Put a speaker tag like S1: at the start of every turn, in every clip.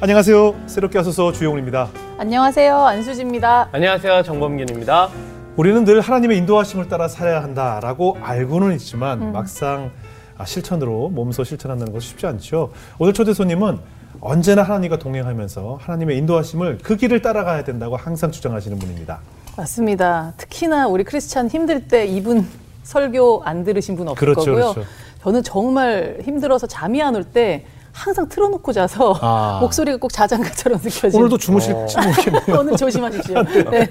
S1: 안녕하세요. 새롭게 하소서 주영훈입니다.
S2: 안녕하세요. 안수지입니다.
S3: 안녕하세요. 정범균입니다.
S1: 우리는 늘 하나님의 인도하심을 따라 살아야 한다라고 알고는 있지만
S2: 음.
S1: 막상 아, 실천으로 몸소 실천한다는 것이 쉽지 않죠. 오늘 초대 손님은 언제나 하나님과 동행하면서 하나님의 인도하심을 그 길을 따라가야 된다고 항상 주장하시는 분입니다.
S2: 맞습니다. 특히나 우리 크리스찬 힘들 때 이분 설교 안 들으신 분 없을
S1: 그렇죠,
S2: 거고요.
S1: 그렇죠.
S2: 저는 정말 힘들어서 잠이 안 올 때 항상 틀어놓고 자서
S1: 아.
S2: 목소리가 꼭 자장가처럼 느껴지는.
S1: 오늘도 주무실지 모르겠네요.
S2: 오늘 조심하십시오. 네.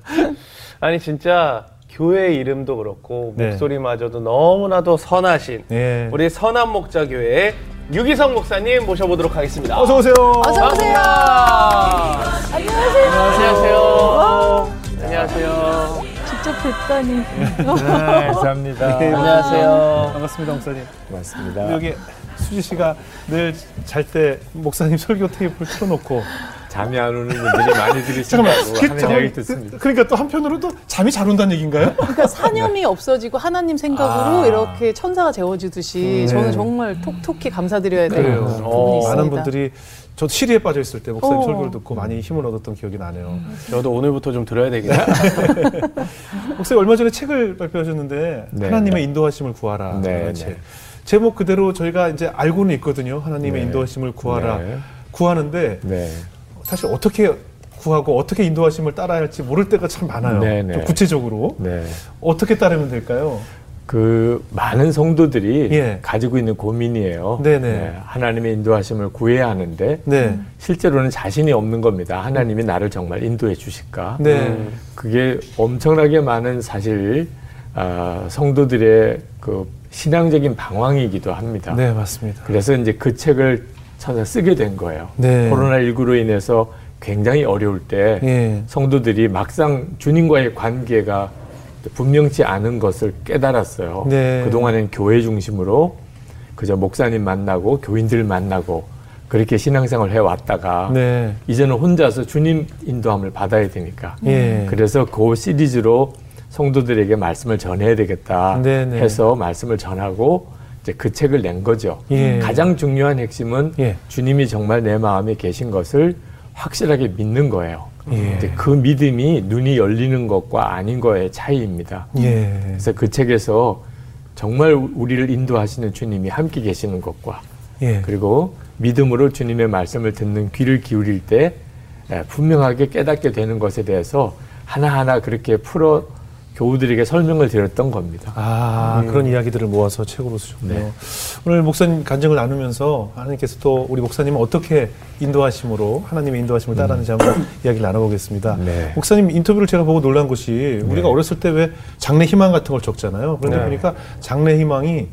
S3: 아니 진짜 교회 이름도 그렇고
S1: 네.
S3: 목소리마저도 너무나도 선하신
S1: 네.
S3: 우리 선한 목자 교회 유기성 목사님 모셔보도록 하겠습니다.
S1: 어서 오세요.
S2: 어서 오세요.
S3: 반갑습니다.
S2: 안녕하세요.
S3: 안녕하세요. 안녕하세요.
S2: 직접 뵙다니.
S4: 네, 감사합니다.
S1: 네,
S3: 안녕하세요.
S1: 반갑습니다, 목사님.
S4: 고맙습니다.
S1: 여기 수지 씨가 늘 잘 때 목사님 설교 테이프를 틀어놓고
S4: 잠이 안 오는 분들이 많이
S1: 그,
S4: 하는 이야기 듣습니다.
S1: 그, 그러니까 또 한편으로 또 잠이 잘 온다는 얘기인가요?
S2: 그러니까 사념이 없어지고 하나님 생각으로
S1: 아.
S2: 이렇게 천사가 재워주듯이 저는 정말 톡톡히 감사드려야 되는
S1: 그래요.
S2: 부분이
S3: 어,
S2: 있습니다.
S1: 많은 분들이 저 시리에 빠져 있을 때 목사님
S2: 어.
S1: 설교를 듣고 많이 힘을 얻었던 기억이 나네요.
S3: 저도 오늘부터 좀 들어야 되겠네요.
S1: 목사님 얼마 전에 책을 발표하셨는데
S4: 네,
S1: 하나님의
S4: 네.
S1: 인도하심을 구하라.
S4: 네,
S1: 라는
S4: 네.
S1: 책. 제목 그대로 저희가 이제 알고는 있거든요. 하나님의
S4: 네.
S1: 인도하심을 구하라.
S4: 네.
S1: 구하는데
S4: 네.
S1: 사실 어떻게 구하고 어떻게 인도하심을 따라야 할지 모를 때가 참 많아요.
S4: 네, 네.
S1: 좀 구체적으로
S4: 네.
S1: 어떻게 따르면 될까요?
S4: 그 많은 성도들이
S1: 예.
S4: 가지고 있는 고민이에요.
S1: 네네.
S4: 하나님의 인도하심을 구해야 하는데
S1: 네.
S4: 실제로는 자신이 없는 겁니다. 하나님이 나를 정말 인도해 주실까?
S1: 네.
S3: 음.
S4: 그게 엄청나게 많은 사실 아, 성도들의 그 신앙적인 방황이기도 합니다.
S1: 네, 맞습니다.
S4: 그래서 이제 그 책을 찾아 쓰게 된 거예요.
S1: 네.
S4: 코로나19로 인해서 굉장히 어려울 때
S1: 예.
S4: 성도들이 막상 주님과의 관계가 분명치 않은 것을 깨달았어요.
S1: 네.
S4: 그동안엔 교회 중심으로 그저 목사님 만나고 교인들 만나고 그렇게 신앙생활 해왔다가
S1: 네.
S4: 이제는 혼자서 주님 인도함을 받아야 되니까.
S1: 예.
S4: 그래서 그 시리즈로 성도들에게 말씀을 전해야 되겠다
S1: 네, 네.
S4: 해서 말씀을 전하고 이제 그 책을 낸 거죠.
S1: 예.
S4: 가장 중요한 핵심은
S1: 예.
S4: 주님이 정말 내 마음에 계신 것을 확실하게 믿는 거예요.
S1: 예.
S4: 이제 그 믿음이 눈이 열리는 것과 아닌 거의 차이입니다.
S1: 예.
S4: 그래서 그 책에서 정말 우리를 인도하시는 주님이 함께 계시는 것과
S1: 예.
S4: 그리고 믿음으로 주님의 말씀을 듣는 귀를 기울일 때 에, 분명하게 깨닫게 되는 것에 대해서 하나하나 그렇게 풀어 교우들에게 설명을 드렸던 겁니다.
S1: 아, 그런 이야기들을 모아서 책으로 쓰셨군요.
S4: 네.
S1: 오늘 목사님 간증을 나누면서 하나님께서 또 우리 목사님은 어떻게 인도하심으로 하나님의 인도하심을 따르는지 한번 이야기를 나눠보겠습니다.
S4: 네.
S1: 목사님 인터뷰를 제가 보고 놀란 것이 우리가 어렸을 때 왜 장래 희망 같은 걸 적잖아요. 그런데
S3: 네.
S1: 보니까 장래 희망이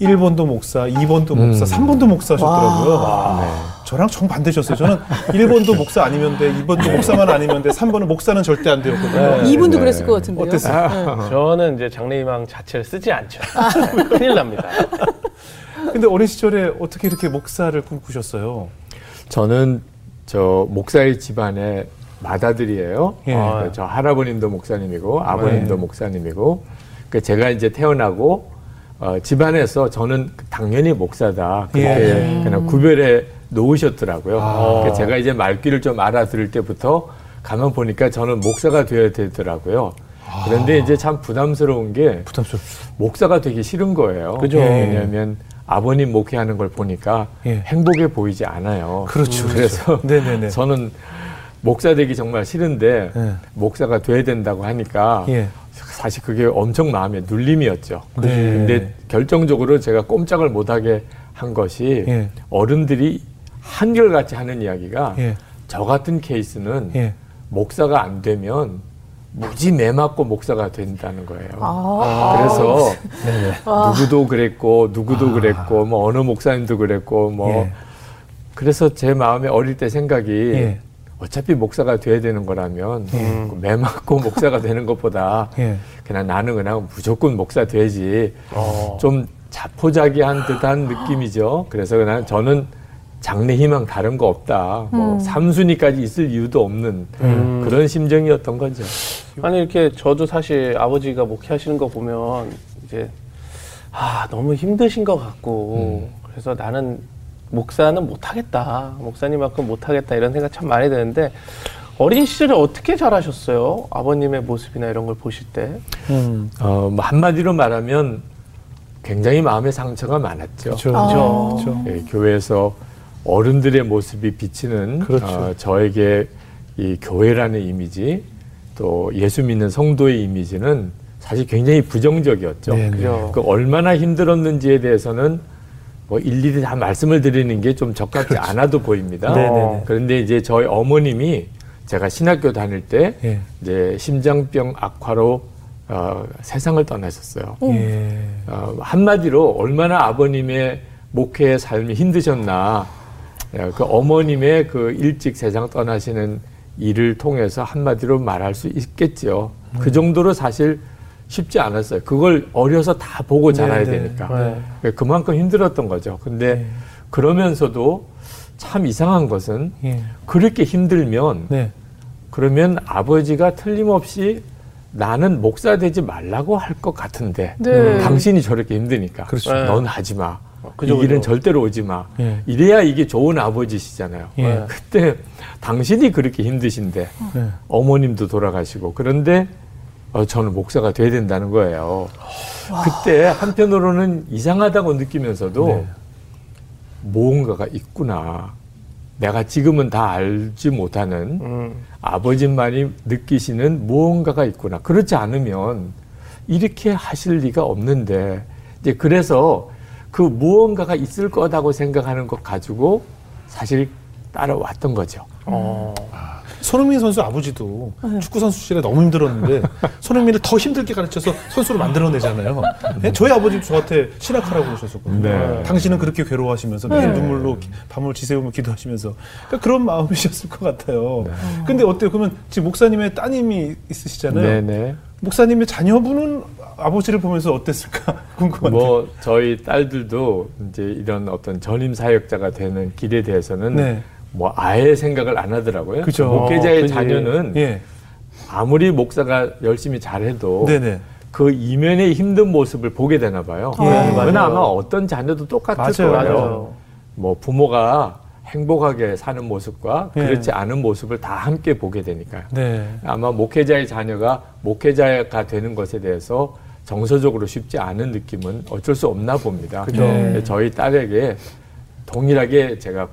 S1: 1번도 목사, 2번도 목사, 3번도 목사 하셨더라고요.
S4: 네.
S1: 저랑 정반대셨어요. 저는 1번도 목사 아니면 돼, 2번도 목사만 아니면 돼, 3번은 목사는 절대 안 되었거든요.
S2: 이분도
S4: 네.
S2: 그랬을 것 같은데요.
S1: 어땠어요?
S3: 저는 이제 장래희망 자체를 쓰지 않죠. 큰일 납니다.
S1: 근데 어린 시절에 어떻게 이렇게 목사를 꿈꾸셨어요?
S4: 저는 저 목사의 집안의 맏아들이에요.
S1: 예.
S4: 어, 저 할아버님도 목사님이고 아버님도
S1: 네.
S4: 목사님이고 그 제가 이제 태어나고 어, 집안에서 저는 당연히 목사다 그렇게
S1: 예.
S4: 그냥 구별해 놓으셨더라고요.
S1: 아.
S4: 그 제가 이제 말귀를 좀 알아들을 때부터 가만 보니까 저는 목사가 되어야 되더라고요. 그런데 이제 참 부담스러운 게
S1: 부담스럽죠.
S4: 목사가 되기 싫은 거예요.
S3: 그죠.
S4: 왜냐하면 아버님 목회하는 걸 보니까
S1: 예.
S4: 행복해 보이지 않아요.
S1: 그렇죠.
S4: 그래서
S1: 네네네.
S4: 저는 목사 되기 정말 싫은데
S1: 예.
S4: 목사가 돼야 된다고 하니까
S1: 예.
S4: 사실 그게 엄청 마음에 눌림이었죠.
S1: 네.
S4: 근데 결정적으로 제가 꼼짝을 못하게 한 것이
S1: 예.
S4: 어른들이 한결같이 하는 이야기가
S1: 예.
S4: 저 같은 케이스는
S1: 예.
S4: 목사가 안 되면 무지 매 맞고 목사가 된다는 거예요.
S2: 아,
S4: 그래서
S1: 네네.
S4: 누구도 그랬고 누구도 그랬고 뭐 어느 목사님도 그랬고 뭐
S1: 예.
S4: 그래서 제 마음에 어릴 때 생각이
S1: 예.
S4: 어차피 목사가 돼야 되는 거라면 그매 맞고 목사가 되는 것보다
S1: 예.
S4: 그냥 나는 그냥 무조건 목사 돼야지
S3: 어.
S4: 좀 자포자기한 듯한 느낌이죠. 그래서 그냥 저는 장래 희망 다른 거 없다. 뭐 삼순위까지 있을 이유도 없는
S3: 음.
S4: 그런 심정이었던 거죠.
S3: 아니 이렇게 저도 사실 아버지가 목회하시는 거 보면 이제 아 너무 힘드신 것 같고 그래서 나는 목사는 못하겠다. 목사님만큼 못하겠다. 이런 생각 참 많이 드는데 어린 시절에 어떻게 잘하셨어요? 아버님의 모습이나 이런 걸 보실 때.
S1: 음.
S4: 어, 뭐 한마디로 말하면 굉장히 마음의 상처가 많았죠.
S1: 그렇죠.
S2: 아.
S1: 그렇죠.
S4: 예, 교회에서 어른들의 모습이 비치는
S1: 그렇죠.
S4: 어, 저에게 이 교회라는 이미지 또 예수 믿는 성도의 이미지는 사실 굉장히 부정적이었죠.
S1: 네, 네.
S3: 그
S4: 얼마나 힘들었는지에 대해서는 뭐 일일이 다 말씀을 드리는 게 좀 적합지 않아도 보입니다.
S1: 그렇죠. 네네네.
S4: 그런데 이제 저희 어머님이 제가 신학교 다닐 때
S1: 예.
S4: 이제 심장병 악화로 어, 세상을 떠나셨어요.
S1: 예.
S4: 어, 한마디로 얼마나 아버님의 목회의 삶이 힘드셨나. 예, 그 어머님의 그 일찍 세상 떠나시는 일을 통해서 한마디로 말할 수 있겠죠.
S1: 음.
S4: 그 정도로 사실 쉽지 않았어요. 그걸 어려서 다 보고 자라야
S1: 네, 네.
S4: 되니까.
S3: 네.
S4: 예, 그만큼 힘들었던 거죠. 근데
S1: 네.
S4: 그러면서도 참 이상한 것은
S1: 예.
S4: 그렇게 힘들면
S1: 네.
S4: 그러면 아버지가 틀림없이 나는 목사 되지 말라고 할 것 같은데
S2: 네.
S4: 당신이 저렇게 힘드니까
S1: 그렇죠.
S3: 네.
S4: 넌 하지 마.
S3: 그죠,
S4: 이 길은
S3: 그죠.
S4: 절대로 오지 마.
S1: 예.
S4: 이래야 이게 좋은 아버지시잖아요.
S1: 예.
S3: 네.
S4: 그때 당신이 그렇게 힘드신데
S1: 네.
S4: 어머님도 돌아가시고 그런데 어, 저는 목사가 돼야 된다는 거예요. 그때 한편으로는 이상하다고 느끼면서도
S1: 네.
S4: 무언가가 있구나. 내가 지금은 다 알지 못하는
S3: 음.
S4: 아버지만이 느끼시는 무언가가 있구나. 그렇지 않으면 이렇게 하실 리가 없는데 이제 그래서 그 무언가가 있을 거다고 생각하는 것 가지고 사실 따라왔던 거죠.
S3: 어.
S1: 손흥민 선수 아버지도 축구 선수 시절에 너무 힘들었는데 손흥민을 더 힘들게 가르쳐서 선수로 만들어내잖아요. 네? 저희 아버지도 저한테 신학하라고 그러셨었거든요.
S4: 네.
S1: 당신은 그렇게 괴로워하시면서 매일 눈물로 기- 밤을 지새우며 기도하시면서 그러니까 그런 마음이셨을 것 같아요. 근데 어때요? 그러면 지금 목사님의 따님이 있으시잖아요. 목사님의 자녀분은 아버지를 보면서 어땠을까 궁금한데.
S4: 뭐 저희 딸들도 이제 이런 어떤 전임 사역자가 되는 길에 대해서는
S1: 네.
S4: 뭐 아예 생각을 안 하더라고요.
S1: 그죠.
S4: 목회자의
S3: 어, 그지.
S4: 자녀는
S1: 예.
S4: 아무리 목사가 열심히 잘해도
S1: 네네.
S4: 그 이면의 힘든 모습을 보게 되나 봐요.
S1: 예,
S4: 그건
S3: 맞아요.
S4: 아마 어떤 자녀도 똑같을
S1: 맞아요,
S4: 거예요.
S3: 맞아요.
S4: 뭐 부모가 행복하게 사는 모습과
S1: 예.
S4: 그렇지 않은 모습을 다 함께 보게 되니까요.
S1: 네.
S4: 아마 목회자의 자녀가 목회자가 되는 것에 대해서 정서적으로 쉽지 않은 느낌은 어쩔 수 없나 봅니다.
S1: 그죠.
S4: 근데 저희 딸에게 동일하게 제가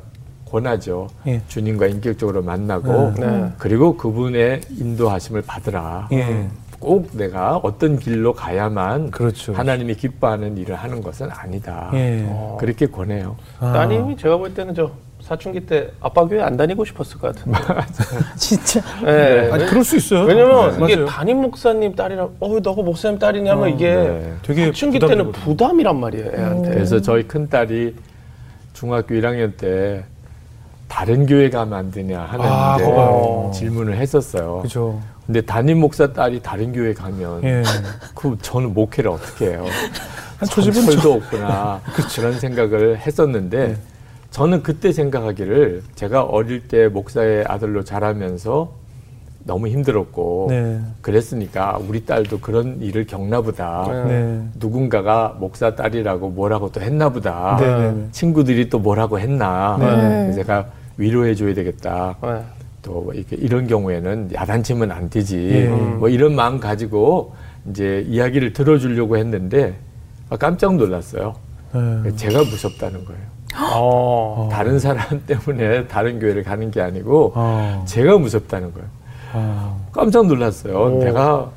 S4: 권하죠.
S1: 예.
S4: 주님과 인격적으로 만나고
S3: 네. 네.
S4: 그리고 그분의 인도하심을 받으라.
S1: 예.
S4: 꼭 내가 어떤 길로 가야만
S1: 그렇죠.
S4: 하나님이 기뻐하는 일을 하는 것은 아니다.
S1: 예.
S3: 어.
S4: 그렇게 권해요.
S1: 아.
S3: 따님이 제가 볼 때는 저 사춘기 때 아빠 교회 안 다니고 싶었을 것 같은데.
S2: 진짜.
S3: 네.
S1: 아니 그럴 수 있어요.
S3: 왜냐면 이게
S1: 맞아요.
S3: 담임 목사님 딸이라 어 너가 목사님 딸이냐 하면 이게
S4: 네.
S1: 되게
S3: 사춘기 때는. 부담이란 말이에요 애한테.
S4: 그래서 저희 큰 딸이 중학교 1학년 때 다른 교회 가면 안 되냐 하는
S1: 아.
S4: 질문을 했었어요.
S1: 그죠.
S4: 근데 담임 목사 딸이 다른 교회 가면
S1: 예.
S4: 그 저는 목회를 어떻게 해요?
S1: 한 초집은
S4: 철도 없구나 그런 생각을 했었는데 저는 그때 생각하기를 제가 어릴 때 목사의 아들로 자라면서 너무 힘들었고
S1: 네.
S4: 그랬으니까 우리 딸도 그런 일을 겪나 보다.
S3: 네.
S1: 네.
S4: 누군가가 목사 딸이라고 뭐라고 또 했나 보다.
S1: 네, 네, 네.
S4: 친구들이 또 뭐라고 했나.
S1: 네.
S4: 그래서 제가 위로해 줘야 되겠다.
S3: 네.
S4: 또 이렇게 이런 경우에는 야단치면 안 되지.
S1: 예.
S4: 뭐 이런 마음 가지고 이제 이야기를 들어주려고 했는데 아, 깜짝 놀랐어요.
S1: 네.
S4: 제가 무섭다는 거예요.
S3: 어.
S4: 다른 사람 때문에 다른 교회를 가는 게 아니고
S1: 어.
S4: 제가 무섭다는 거예요.
S1: 어.
S4: 깜짝 놀랐어요.
S3: 오.
S4: 내가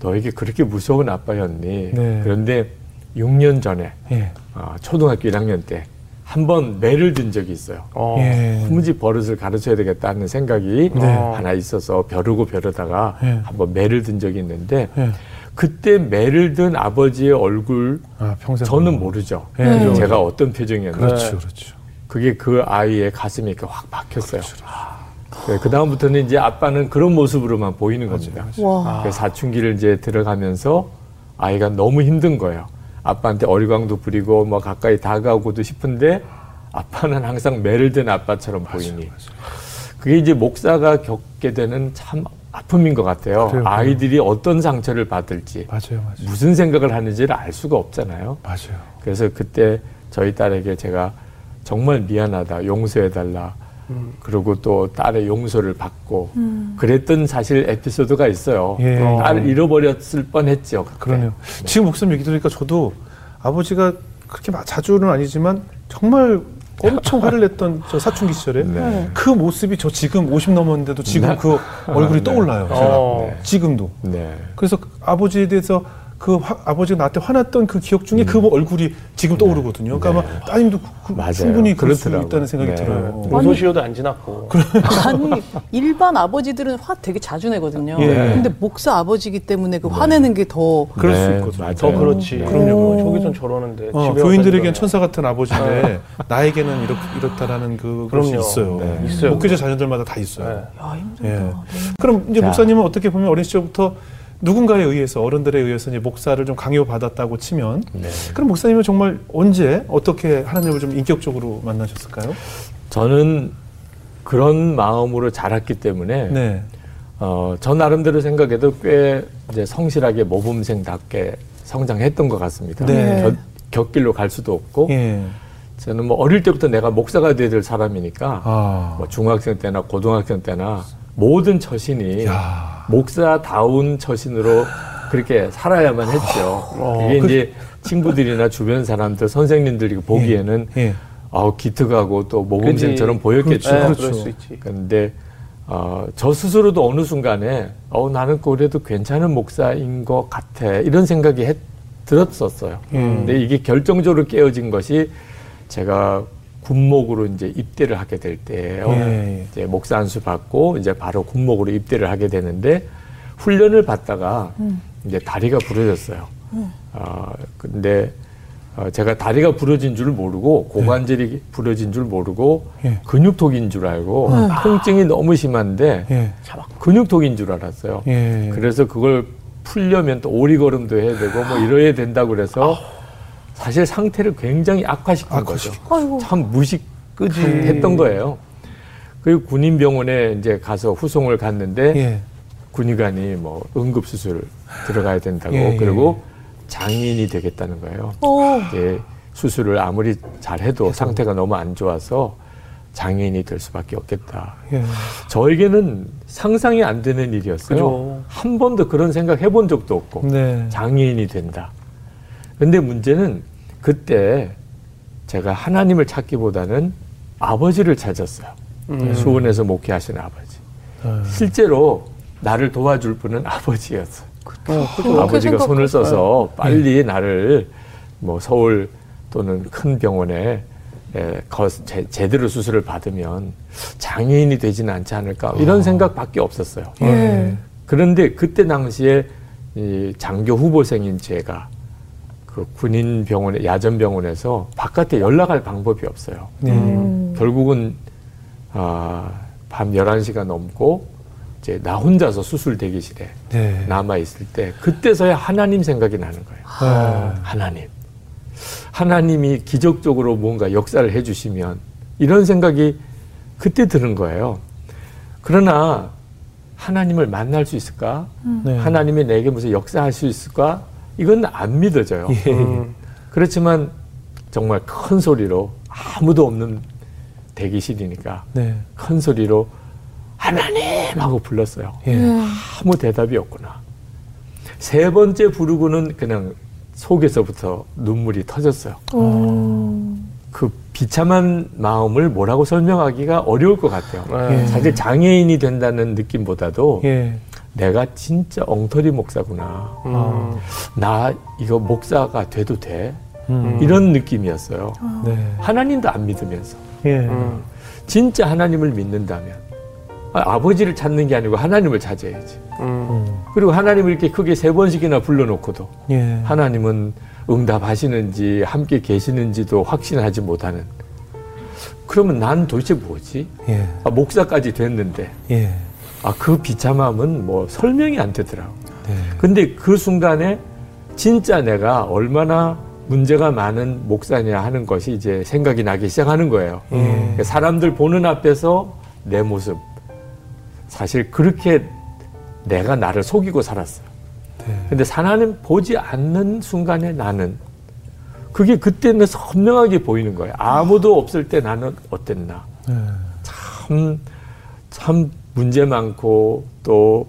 S4: 너에게 그렇게 무서운 아빠였니?
S1: 네.
S4: 그런데 6년 전에
S1: 예.
S4: 어, 초등학교 1학년 때 한 번 매를 든 적이 있어요.
S3: 어.
S1: 예.
S4: 후무지 버릇을 가르쳐야 되겠다는 생각이
S1: 네.
S4: 하나 있어서 벼르고 벼르다가
S1: 네.
S4: 한번 매를 든 적이 있는데
S1: 예.
S4: 그때 매를 든 아버지의 얼굴
S1: 아.
S4: 저는 모르죠.
S1: 예,
S4: 제가. 어떤 표정이었는지
S1: 그렇죠, 그렇죠.
S4: 그게 그 아이의 가슴에 이렇게 확 박혔어요. 그 다음부터는 이제 아빠는 그런 모습으로만 보이는 겁니다.
S2: 와.
S4: 그 사춘기를 이제 들어가면서 아이가 너무 힘든 거예요. 아빠한테 어리광도 부리고 뭐 가까이 다가오고도 싶은데 아빠는 항상 매를 든 아빠처럼 보이니. 그게 이제 목사가 겪게 되는 참 아픔인 것 같아요.
S1: 그래요, 그래요.
S4: 아이들이 어떤 상처를 받을지
S1: 맞아요, 맞아요.
S4: 무슨 생각을 하는지를 알 수가 없잖아요.
S1: 맞아요.
S4: 그래서 그때 저희 딸에게 제가 정말 미안하다, 용서해달라.
S3: 음.
S4: 그리고 또 딸의 용서를 받고 그랬던 사실 에피소드가 있어요.
S1: 예.
S4: 딸을 잃어버렸을 뻔했죠. 그때.
S1: 그러네요. 지금 목사님 얘기 들으니까 저도 아버지가 그렇게 막 자주는 아니지만 정말 엄청 화를 냈던 저 사춘기 시절에
S4: 네.
S1: 그 모습이 저 지금 50 넘었는데도 지금
S4: 네.
S1: 그 얼굴이
S4: 네.
S1: 떠올라요. 제가.
S3: 어.
S4: 네.
S1: 지금도.
S4: 네.
S1: 그래서 아버지에 대해서 그 화- 아버지가 나한테 화났던 그 기억 중에 그 얼굴이 지금 떠오르거든요. 그러니까
S4: 네.
S1: 아마 따님도 그- 그
S4: 맞아요.
S1: 충분히 그럴 수. 있다는 생각이
S4: 네.
S1: 들어요.
S3: 노소시효도 안 지났고.
S2: 아니 일반 아버지들은 화 되게 자주 내거든요.
S1: 예.
S2: 근데 목사 아버지기 때문에 그 화내는 게 더
S1: 그럴 수
S4: 네,
S1: 있거든요.
S4: 맞아요.
S3: 더 그렇지.
S4: 네.
S3: 그럼요. 저기선 저러는데.
S1: 어, 교인들에겐 천사 같은 아버지인데 나에게는 이렇, 이렇다라는 그
S3: 그럼요.
S1: 있어요.
S4: 네.
S3: 있어요.
S1: 목회자 자녀들마다 다 있어요.
S3: 네.
S2: 야, 힘들다.
S1: 예.
S2: 네.
S1: 그럼 이제
S4: 자.
S1: 목사님은 어떻게 보면 어린 시절부터 누군가에 의해서 어른들에 의해서 이제 목사를 좀 강요받았다고 치면
S4: 네.
S1: 그럼 목사님은 정말 언제 어떻게 하나님을 좀 인격적으로 만나셨을까요?
S4: 저는 그런 마음으로 자랐기 때문에
S1: 네.
S4: 어, 저 나름대로 생각해도 꽤 이제 성실하게 모범생답게 성장했던 것 같습니다.
S1: 네.
S4: 겨- 곁길로 갈 수도 없고
S1: 예.
S4: 저는 뭐 어릴 때부터 내가 목사가 돼야 될 사람이니까
S1: 아.
S4: 뭐 중학생 때나 고등학생 때나 모든 처신이
S1: 야.
S4: 목사다운 처신으로 그렇게 살아야만 했죠.
S1: 어,
S4: 이게
S1: 그-
S4: 이제 친구들이나 주변 사람들, 선생님들이 보기에는
S1: 예.
S4: 아우 기특하고 또 모범생처럼. 보였겠죠.
S3: 네,
S1: 그렇죠.
S4: 근데 어, 저 스스로도 어느 순간에 어, 나는 그래도 괜찮은 목사인 것 같아 이런 생각이 했- 들었었어요.
S1: 음.
S4: 근데 이게 결정적으로 깨어진 것이 제가 군목으로 이제 입대를 하게 될 때예요.
S1: 예.
S4: 이제 목사 안수 받고 이제 바로 군목으로 입대를 하게 되는데 훈련을 받다가 이제 다리가 부러졌어요. 어, 근데 어, 제가 다리가 부러진 줄 모르고 고관절이 부러진 줄 모르고
S1: 예.
S4: 근육통인 줄 알고 통증이 너무 심한데
S1: 예.
S4: 근육통인 줄 알았어요.
S1: 예.
S4: 그래서 그걸 풀려면 또 오리걸음도 해야 되고 뭐 이래야 된다고 그래서 사실 상태를 굉장히 악화시킨 거죠.
S2: 아이고.
S4: 참 무식했던 거예요. 그리고 군인병원에 이제 가서 후송을 갔는데
S1: 예.
S4: 군의관이 뭐 응급수술 들어가야 된다고
S1: 예, 예.
S4: 그리고 장인이 되겠다는 거예요.
S2: 어.
S4: 이제 수술을 아무리 잘해도 상태가 너무 안 좋아서 장애인이 될 수밖에 없겠다.
S1: 예.
S4: 저에게는 상상이 안 되는 일이었어요.
S3: 그죠.
S4: 한 번도 그런 생각 해본 적도 없고
S1: 네.
S4: 장애인이 된다. 근데 문제는 그때 제가 하나님을 찾기보다는 아버지를 찾았어요.
S3: 음.
S4: 수원에서 목회하시는 아버지.
S1: 아.
S4: 실제로 나를 도와줄 분은 아버지였어요.
S3: 어,
S4: 아버지가 손을 써서 빨리 나를 뭐 서울 또는 큰 병원에 에, 거- 제, 제대로 수술을 받으면 장애인이 되지는 않지 않을까 이런 생각밖에 없었어요.
S2: 예.
S4: 그런데 그때 당시에 이 장교 후보생인 제가 그 군인 병원에 야전 병원에서 바깥에 연락할 방법이 없어요.
S1: 네.
S2: 음.
S4: 결국은 아, 밤 11시가 넘고 이제 나 혼자서 수술 대기실에
S1: 네.
S4: 남아 있을 때 그때서야 하나님 생각이 나는 거예요.
S1: 아.
S4: 하나님. 하나님이 기적적으로 뭔가 역사를 해 주시면 이런 생각이 그때 드는 거예요. 그러나 하나님을 만날 수 있을까?
S1: 네.
S4: 하나님이 내게 무슨 역사할 수 있을까? 이건 안 믿어져요.
S1: 예.
S3: 음.
S4: 그렇지만 정말 큰 소리로 아무도 없는 대기실이니까
S1: 네.
S4: 큰 소리로 하나님 하고 불렀어요.
S1: 예.
S4: 아무 대답이 없구나. 세 번째 부르고는 그냥 속에서부터 눈물이 터졌어요.
S2: 음.
S4: 그 비참한 마음을 뭐라고 설명하기가 어려울 것 같아요.
S3: 네.
S4: 사실 장애인이 된다는 느낌보다도
S1: 예.
S4: 내가 진짜 엉터리 목사구나.
S3: 음.
S4: 나 이거 목사가 돼도 돼?
S1: 음.
S4: 이런 느낌이었어요.
S1: 네.
S4: 하나님도 안 믿으면서.
S1: 예.
S3: 음.
S4: 진짜 하나님을 믿는다면 아, 버지를 찾는 게 아니고 하나님을 찾아야지.
S3: 음.
S1: 음.
S4: 그리고 하나님을 이렇게 크게 세 번씩이나 불러놓고도
S1: 예.
S4: 하나님은 응답하시는지 함께 계시는지도 확신하지 못하는. 그러면 난 도대체 뭐지?
S1: 예.
S4: 아, 목사까지 됐는데
S1: 예.
S4: 아, 그 비참함은 뭐 설명이 안 되더라고.
S1: 네.
S4: 근데 그 순간에 진짜 내가 얼마나 문제가 많은 목사냐 하는 것이 이제 생각이 나기 시작하는 거예요.
S1: 예.
S4: 사람들 보는 앞에서 내 모습. 사실 그렇게 내가 나를 속이고 살았어요.
S1: 네.
S4: 근데 하나님 보지 않는 순간에 나는 그게 그때는 선명하게 보이는 거예요. 아무도 없을 때 나는 어땠나.
S1: 네.
S4: 참, 참 문제 많고 또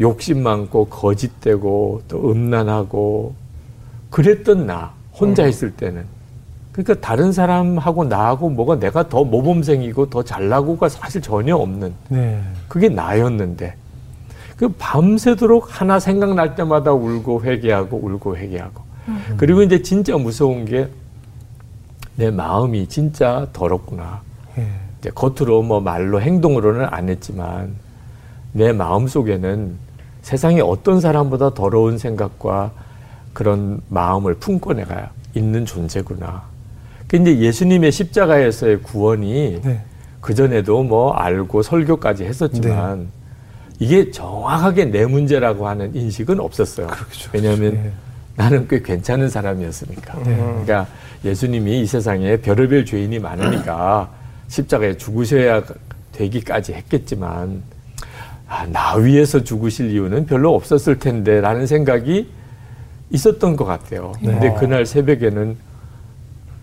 S4: 욕심 많고 거짓되고 또 음란하고 그랬던 나 혼자
S3: 음.
S4: 있을 때는 그러니까 다른 사람하고 나하고 뭐가 내가 더 모범생이고 더 잘나고가 사실 전혀 없는
S1: 네.
S4: 그게 나였는데 그 밤새도록 하나 생각날 때마다 울고 회개하고 울고 회개하고 그리고 이제 진짜 무서운 게 내 마음이 진짜 더럽구나
S1: 예.
S4: 이제 겉으로 뭐 말로 행동으로는 안 했지만 내 마음 속에는 세상에 어떤 사람보다 더러운 생각과 그런 마음을 품고 내가 있는 존재구나. 그 이제 예수님의 십자가에서의 구원이
S1: 네.
S4: 그 전에도 뭐 알고 설교까지 했었지만 이게 정확하게 내 문제라고 하는 인식은 없었어요.
S1: 그렇죠.
S4: 왜냐하면
S1: 예.
S4: 나는 꽤 괜찮은 사람이었으니까.
S1: 네.
S4: 그러니까 예수님이 이 세상에 별의별 죄인이 많으니까 십자가에 죽으셔야 되기까지 했겠지만 아, 나 위해서 죽으실 이유는 별로 없었을 텐데 라는 생각이 있었던 것 같아요. 근데 그날 새벽에는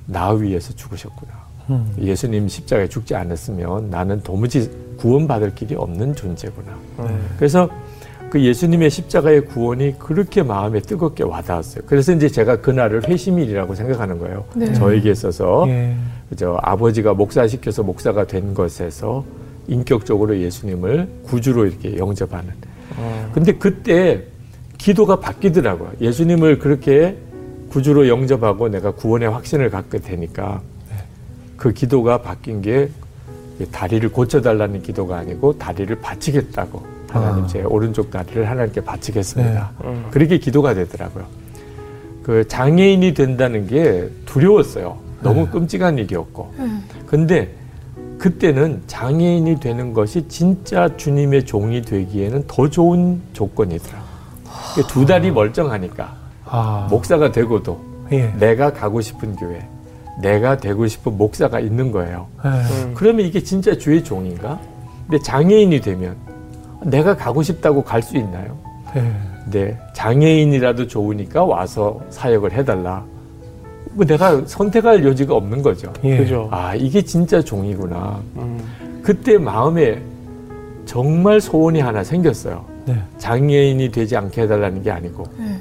S4: 나 위해서 죽으셨구나.
S1: 음.
S4: 예수님 십자가에 죽지 않았으면 나는 도무지 구원받을 길이 없는 존재구나.
S1: 네.
S4: 그래서 그 예수님의 십자가의 구원이 그렇게 마음에 뜨겁게 와닿았어요. 그래서 이제 제가 그날을 회심일이라고 생각하는 거예요.
S2: 네.
S4: 저에게 있어서
S1: 예.
S4: 그저 아버지가 목사시켜서 목사가 된 것에서 인격적으로 예수님을 구주로 이렇게 영접하는. 근데 그때 기도가 바뀌더라고요. 예수님을 그렇게 구주로 영접하고 내가 구원의 확신을 갖게 되니까 그 기도가 바뀐 게 다리를 고쳐달라는 기도가 아니고 다리를 바치겠다고 하나님
S1: 아.
S4: 제 오른쪽 다리를 하나님께 바치겠습니다.
S3: 음.
S4: 그렇게 기도가 되더라고요. 그 장애인이 된다는 게 두려웠어요. 너무 끔찍한 일이었고. 근데 그때는 장애인이 되는 것이 진짜 주님의 종이 되기에는 더 좋은 조건이더라. 그두 다리 멀쩡하니까
S1: 아.
S4: 목사가 되고도
S1: 예.
S4: 내가 가고 싶은 교회, 내가 되고 싶은 목사가 있는 거예요.
S1: 예.
S3: 음.
S4: 그러면 이게 진짜 주의 종인가? 근데 장애인이 되면 내가 가고 싶다고 갈 수 있나요?
S1: 예.
S4: 네, 장애인이라도 좋으니까 와서 사역을 해달라. 뭐 내가 선택할 여지가 없는 거죠.
S1: 예.
S3: 그죠.
S4: 아, 이게 진짜 종이구나.
S3: 음.
S4: 그때 마음에 정말 소원이 하나 생겼어요.
S1: 네.
S4: 장애인이 되지 않게 해달라는 게 아니고
S2: 네.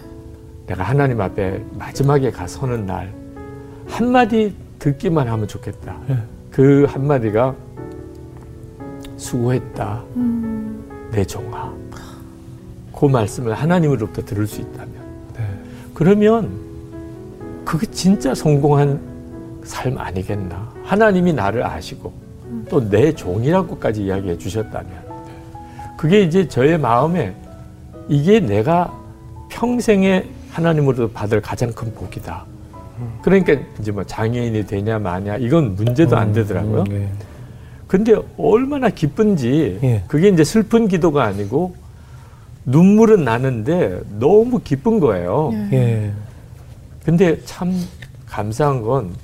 S4: 내가 하나님 앞에 마지막에 가 서는 날 한마디 듣기만 하면 좋겠다.
S1: 예.
S4: 그 한마디가 수고했다. 내 종아. 그 말씀을 하나님으로부터 들을 수 있다면.
S1: 네.
S4: 그러면 그게 진짜 성공한 삶 아니겠나. 하나님이 나를 아시고 또 내 종이라고까지 이야기해 주셨다면. 그게 이제 저의 마음에 이게 내가 평생에 하나님으로부터 받을 가장 큰 복이다. 그러니까 이제 뭐 장애인이 되냐 마냐 이건 문제도 안 되더라고요.
S1: 음, 예.
S4: 근데 얼마나 기쁜지
S1: 예.
S4: 그게 이제 슬픈 기도가 아니고 눈물은 나는데 너무 기쁜 거예요.
S1: 예.
S4: 근데 참 감사한 건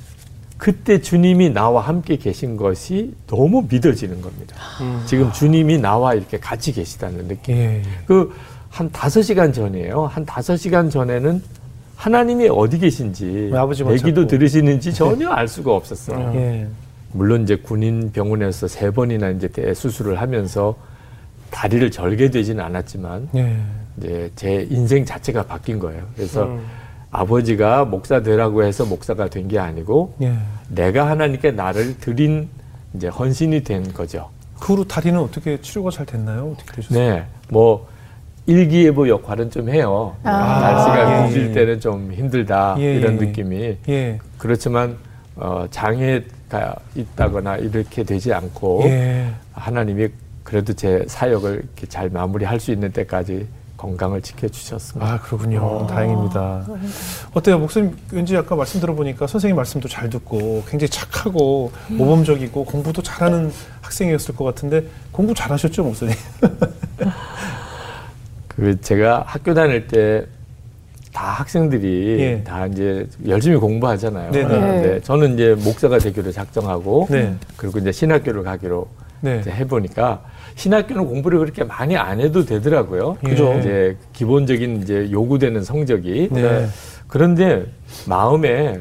S4: 그때 주님이 나와 함께 계신 것이 너무 믿어지는 겁니다.
S3: 음.
S4: 지금 주님이 나와 이렇게 같이 계시다는 느낌.
S1: 예.
S4: 그한 다섯 시간 전이에요. 한 다섯 시간 전에는 하나님이 어디 계신지
S1: 아버지만
S4: 내 기도
S1: 찾고.
S4: 들으시는지 전혀 알 수가 없었어요.
S1: 예.
S4: 물론 이제 군인 병원에서 세 번이나 이제 대수술을 하면서 다리를 절게 되지는 않았지만
S1: 예.
S4: 이제 제 인생 자체가 바뀐 거예요. 그래서
S3: 음.
S4: 아버지가 목사 되라고 해서 목사가 된 게 아니고
S1: 예.
S4: 내가 하나님께 나를 드린 이제 헌신이 된 거죠.
S1: 그 후로 다리는 어떻게 치료가 잘 됐나요? 어떻게 되셨어요?
S4: 네, 뭐 일기예보 역할은 좀 해요.
S2: 아.
S4: 날씨가
S1: 예,
S4: 굳을
S1: 예.
S4: 때는 좀 힘들다
S1: 예,
S4: 이런
S1: 예.
S4: 느낌이
S1: 예.
S4: 그렇지만 어, 장애 가 있다거나 이렇게 되지 않고
S1: 예.
S4: 하나님이 그래도 제 사역을 이렇게 잘 마무리할 수 있는 때까지 건강을 지켜주셨습니다.
S1: 아, 그렇군요. 다행입니다. 어때요? 목사님, 왠지 아까 말씀 들어보니까 선생님 말씀도 잘 듣고 굉장히 착하고 모범적이고 공부도 잘하는 학생이었을 것 같은데 공부 잘하셨죠, 목사님?
S4: 그 제가 학교 다닐 때 다 학생들이
S1: 예.
S4: 다 이제 열심히 공부하잖아요.
S1: 네네.
S4: 근데 저는 이제 목사가 되기로 작정하고
S1: 네.
S4: 그리고 이제 신학교를 가기로
S1: 네.
S4: 이제 해보니까 신학교는 공부를 그렇게 많이 안 해도 되더라고요.
S1: 그죠.
S4: 이제 기본적인 이제 요구되는 성적이.
S1: 네.
S4: 그런데 마음에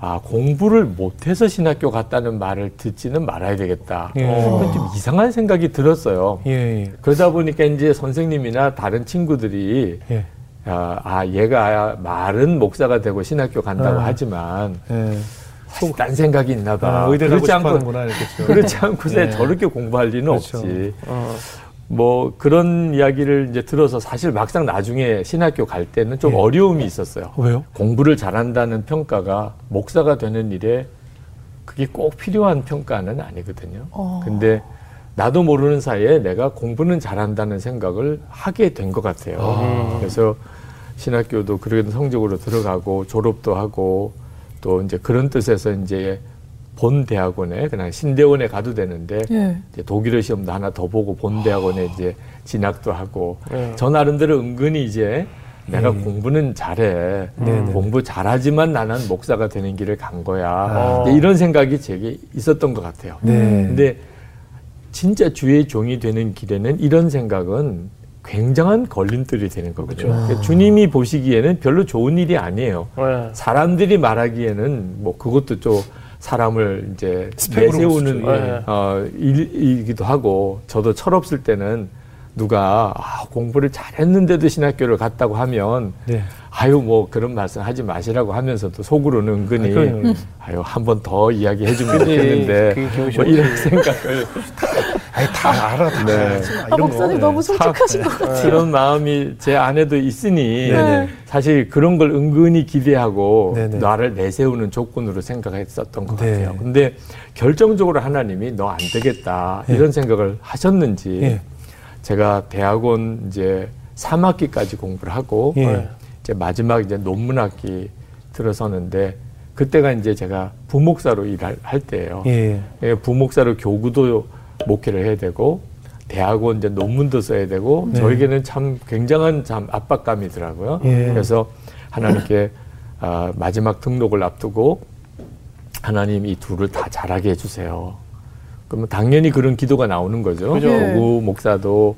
S4: 아 공부를 못해서 신학교 갔다는 말을 듣지는 말아야 되겠다.
S1: 예.
S4: 좀 이상한 생각이 들었어요.
S1: 예, 예.
S4: 그러다 보니까 이제 선생님이나 다른 친구들이
S1: 예.
S4: 아, 아, 얘가 말은 목사가 되고 신학교 간다고
S1: 아.
S4: 하지만
S1: 예.
S4: 속딴 생각이 있나 봐.
S1: 아,
S4: 그렇지
S1: 싶어
S4: 않고. 그렇지 않고서
S1: 예.
S4: 저렇게 공부할 리는
S1: 그렇죠.
S4: 없지.
S3: 어.
S4: 뭐 그런 이야기를 이제 들어서 사실 막상 나중에 신학교 갈 때는 좀
S1: 예.
S4: 어려움이 있었어요.
S1: 왜요?
S4: 공부를 잘한다는 평가가 목사가 되는 일에 그게 꼭 필요한 평가는 아니거든요.
S2: 어.
S4: 근데 나도 모르는 사이에 내가 공부는 잘한다는 생각을 하게 된 것 같아요.
S3: 아.
S4: 그래서 신학교도 그런 성적으로 들어가고 졸업도 하고 또 이제 그런 뜻에서 이제 본 대학원에 그냥 신대원에 가도 되는데
S2: 예.
S4: 이제 독일어 시험도 하나 더 보고 본 대학원에 이제 진학도 하고
S3: 예.
S4: 저 나름대로 은근히 이제 내가
S1: 예.
S4: 공부는 잘해
S1: 네네.
S4: 공부 잘하지만 나는 목사가 되는 길을 간 거야
S1: 아.
S4: 이런 생각이 제게 있었던 것 같아요.
S1: 네.
S4: 근데 진짜 주의 종이 되는 길에는 이런 생각은 굉장한 걸림돌이 되는 거거든요.
S1: 그렇죠.
S4: 그러니까 주님이 보시기에는 별로 좋은 일이 아니에요.
S3: 예.
S4: 사람들이 말하기에는 뭐 그것도 좀 사람을 이제 내세우는.
S3: 예.
S4: 어, 일이기도 하고 저도 철없을 때는 누가 아, 공부를 잘했는데도 신학교를 갔다고 하면
S1: 네.
S4: 아유 뭐 그런 말씀 하지 마시라고 하면서도 속으로는 은근히
S1: 아.
S4: 아유 한 번 더 이야기해 주면. 좋겠는데 뭐. 이런 생각을
S1: 아니, 다 알아, 다
S4: 네.
S2: 아,
S1: 이런
S2: 목사님
S1: 거.
S2: 너무 솔직하신 것 같아요.
S4: 그런 마음이 제 안에도 있으니
S1: 네네.
S4: 사실 그런 걸 은근히 기대하고
S1: 네네.
S4: 나를 내세우는 조건으로 생각했었던 것
S1: 네.
S4: 같아요. 근데 결정적으로 하나님이 너 안 되겠다
S1: 예.
S4: 이런 생각을 하셨는지
S1: 예.
S4: 제가 대학원 이제 3학기까지 공부를 하고
S1: 예.
S4: 이제 마지막 이제 논문 학기 들어서는데 그때가 이제 제가 부목사로 일할 할 때예요.
S1: 예.
S4: 예, 부목사로 교구도 목회를 해야 되고 대학원 이제 논문도 써야 되고
S1: 네.
S4: 저에게는 참 굉장한 참 압박감이더라고요.
S1: 예.
S4: 그래서 하나님께 아, 마지막 등록을 앞두고 하나님 이 둘을 다 잘하게 해주세요. 그러면 당연히 그런 기도가 나오는 거죠.
S3: 그죠.
S4: 교구 목사도